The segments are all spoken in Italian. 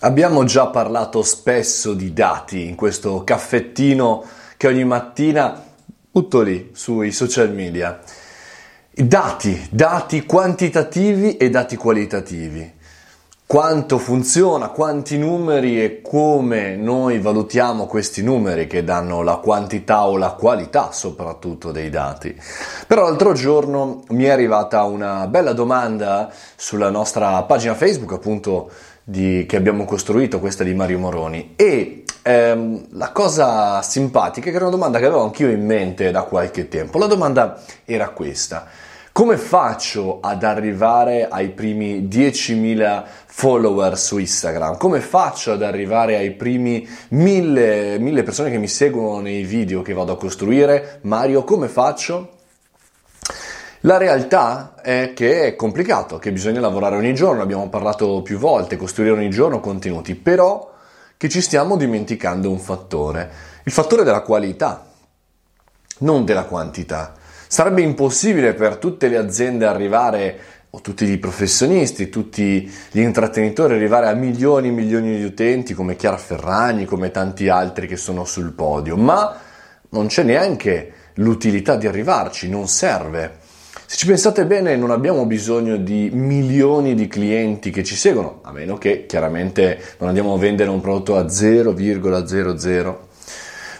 Abbiamo già parlato spesso di dati in questo caffettino che ogni mattina butto lì sui social media. Dati, dati quantitativi e dati qualitativi. Quanto funziona, quanti numeri e come noi valutiamo questi numeri che danno la quantità o la qualità soprattutto dei dati. Però l'altro giorno mi è arrivata una bella domanda sulla nostra pagina Facebook appunto di, che abbiamo costruito, questa di Mario Moroni. E ehm, la cosa simpatica, che era una domanda che avevo anch'io in mente da qualche tempo, la domanda era questa. Come faccio ad arrivare ai primi 10.000 follower su Instagram? Come faccio ad arrivare ai primi 1000, 1000 persone che mi seguono nei video che vado a costruire? Mario, come faccio? La realtà è che è complicato, che bisogna lavorare ogni giorno, abbiamo parlato più volte, costruire ogni giorno contenuti, però che ci stiamo dimenticando un fattore, il fattore della qualità, non della quantità. Sarebbe impossibile per tutte le aziende arrivare, o tutti i professionisti, tutti gli intrattenitori, arrivare a milioni e milioni di utenti come Chiara Ferragni, come tanti altri che sono sul podio, ma non c'è neanche l'utilità di arrivarci, non serve. Se ci pensate bene non abbiamo bisogno di milioni di clienti che ci seguono, a meno che chiaramente non andiamo a vendere un prodotto a 0,00.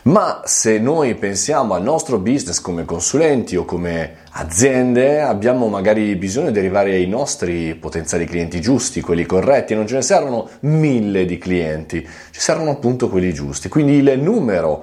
Ma se noi pensiamo al nostro business come consulenti o come aziende, abbiamo magari bisogno di arrivare ai nostri potenziali clienti giusti, quelli corretti, non ce ne servono mille di clienti, ci servono appunto quelli giusti. Quindi il numero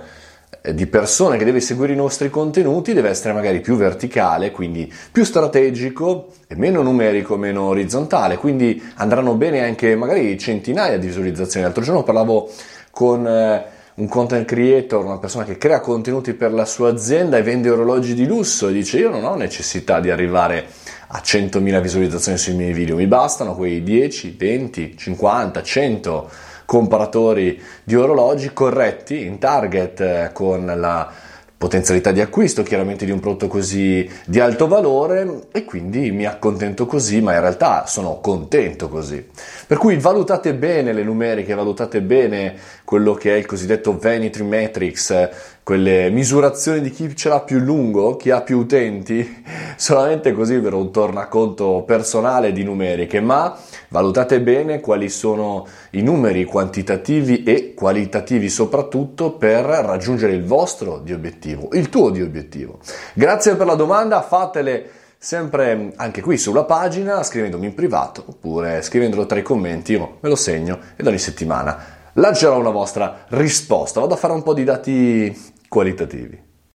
eh, di persone che deve seguire i nostri contenuti deve essere magari più verticale, quindi più strategico e meno numerico, meno orizzontale, quindi andranno bene anche magari centinaia di visualizzazioni. L'altro giorno parlavo con eh, un content creator, una persona che crea contenuti per la sua azienda e vende orologi di lusso e dice io non ho necessità di arrivare a 100.000 visualizzazioni sui miei video, mi bastano quei 10, 20, 50, 100 comparatori di orologi corretti in target eh, con la potenzialità di acquisto chiaramente di un prodotto così di alto valore e quindi mi accontento così, ma in realtà sono contento così. Per cui valutate bene le numeriche, valutate bene quello che è il cosiddetto Vanity Matrix, quelle misurazioni di chi ce l'ha più lungo, chi ha più utenti, solamente così per un tornaconto personale di numeriche, ma valutate bene quali sono i numeri quantitativi e qualitativi soprattutto per raggiungere il vostro di obiettivo, il tuo di obiettivo. Grazie per la domanda, fatele sempre anche qui sulla pagina scrivendomi in privato oppure scrivendolo tra i commenti, io me lo segno ed ogni settimana lancerò una vostra risposta. Vado a fare un po' di dati qualitativi.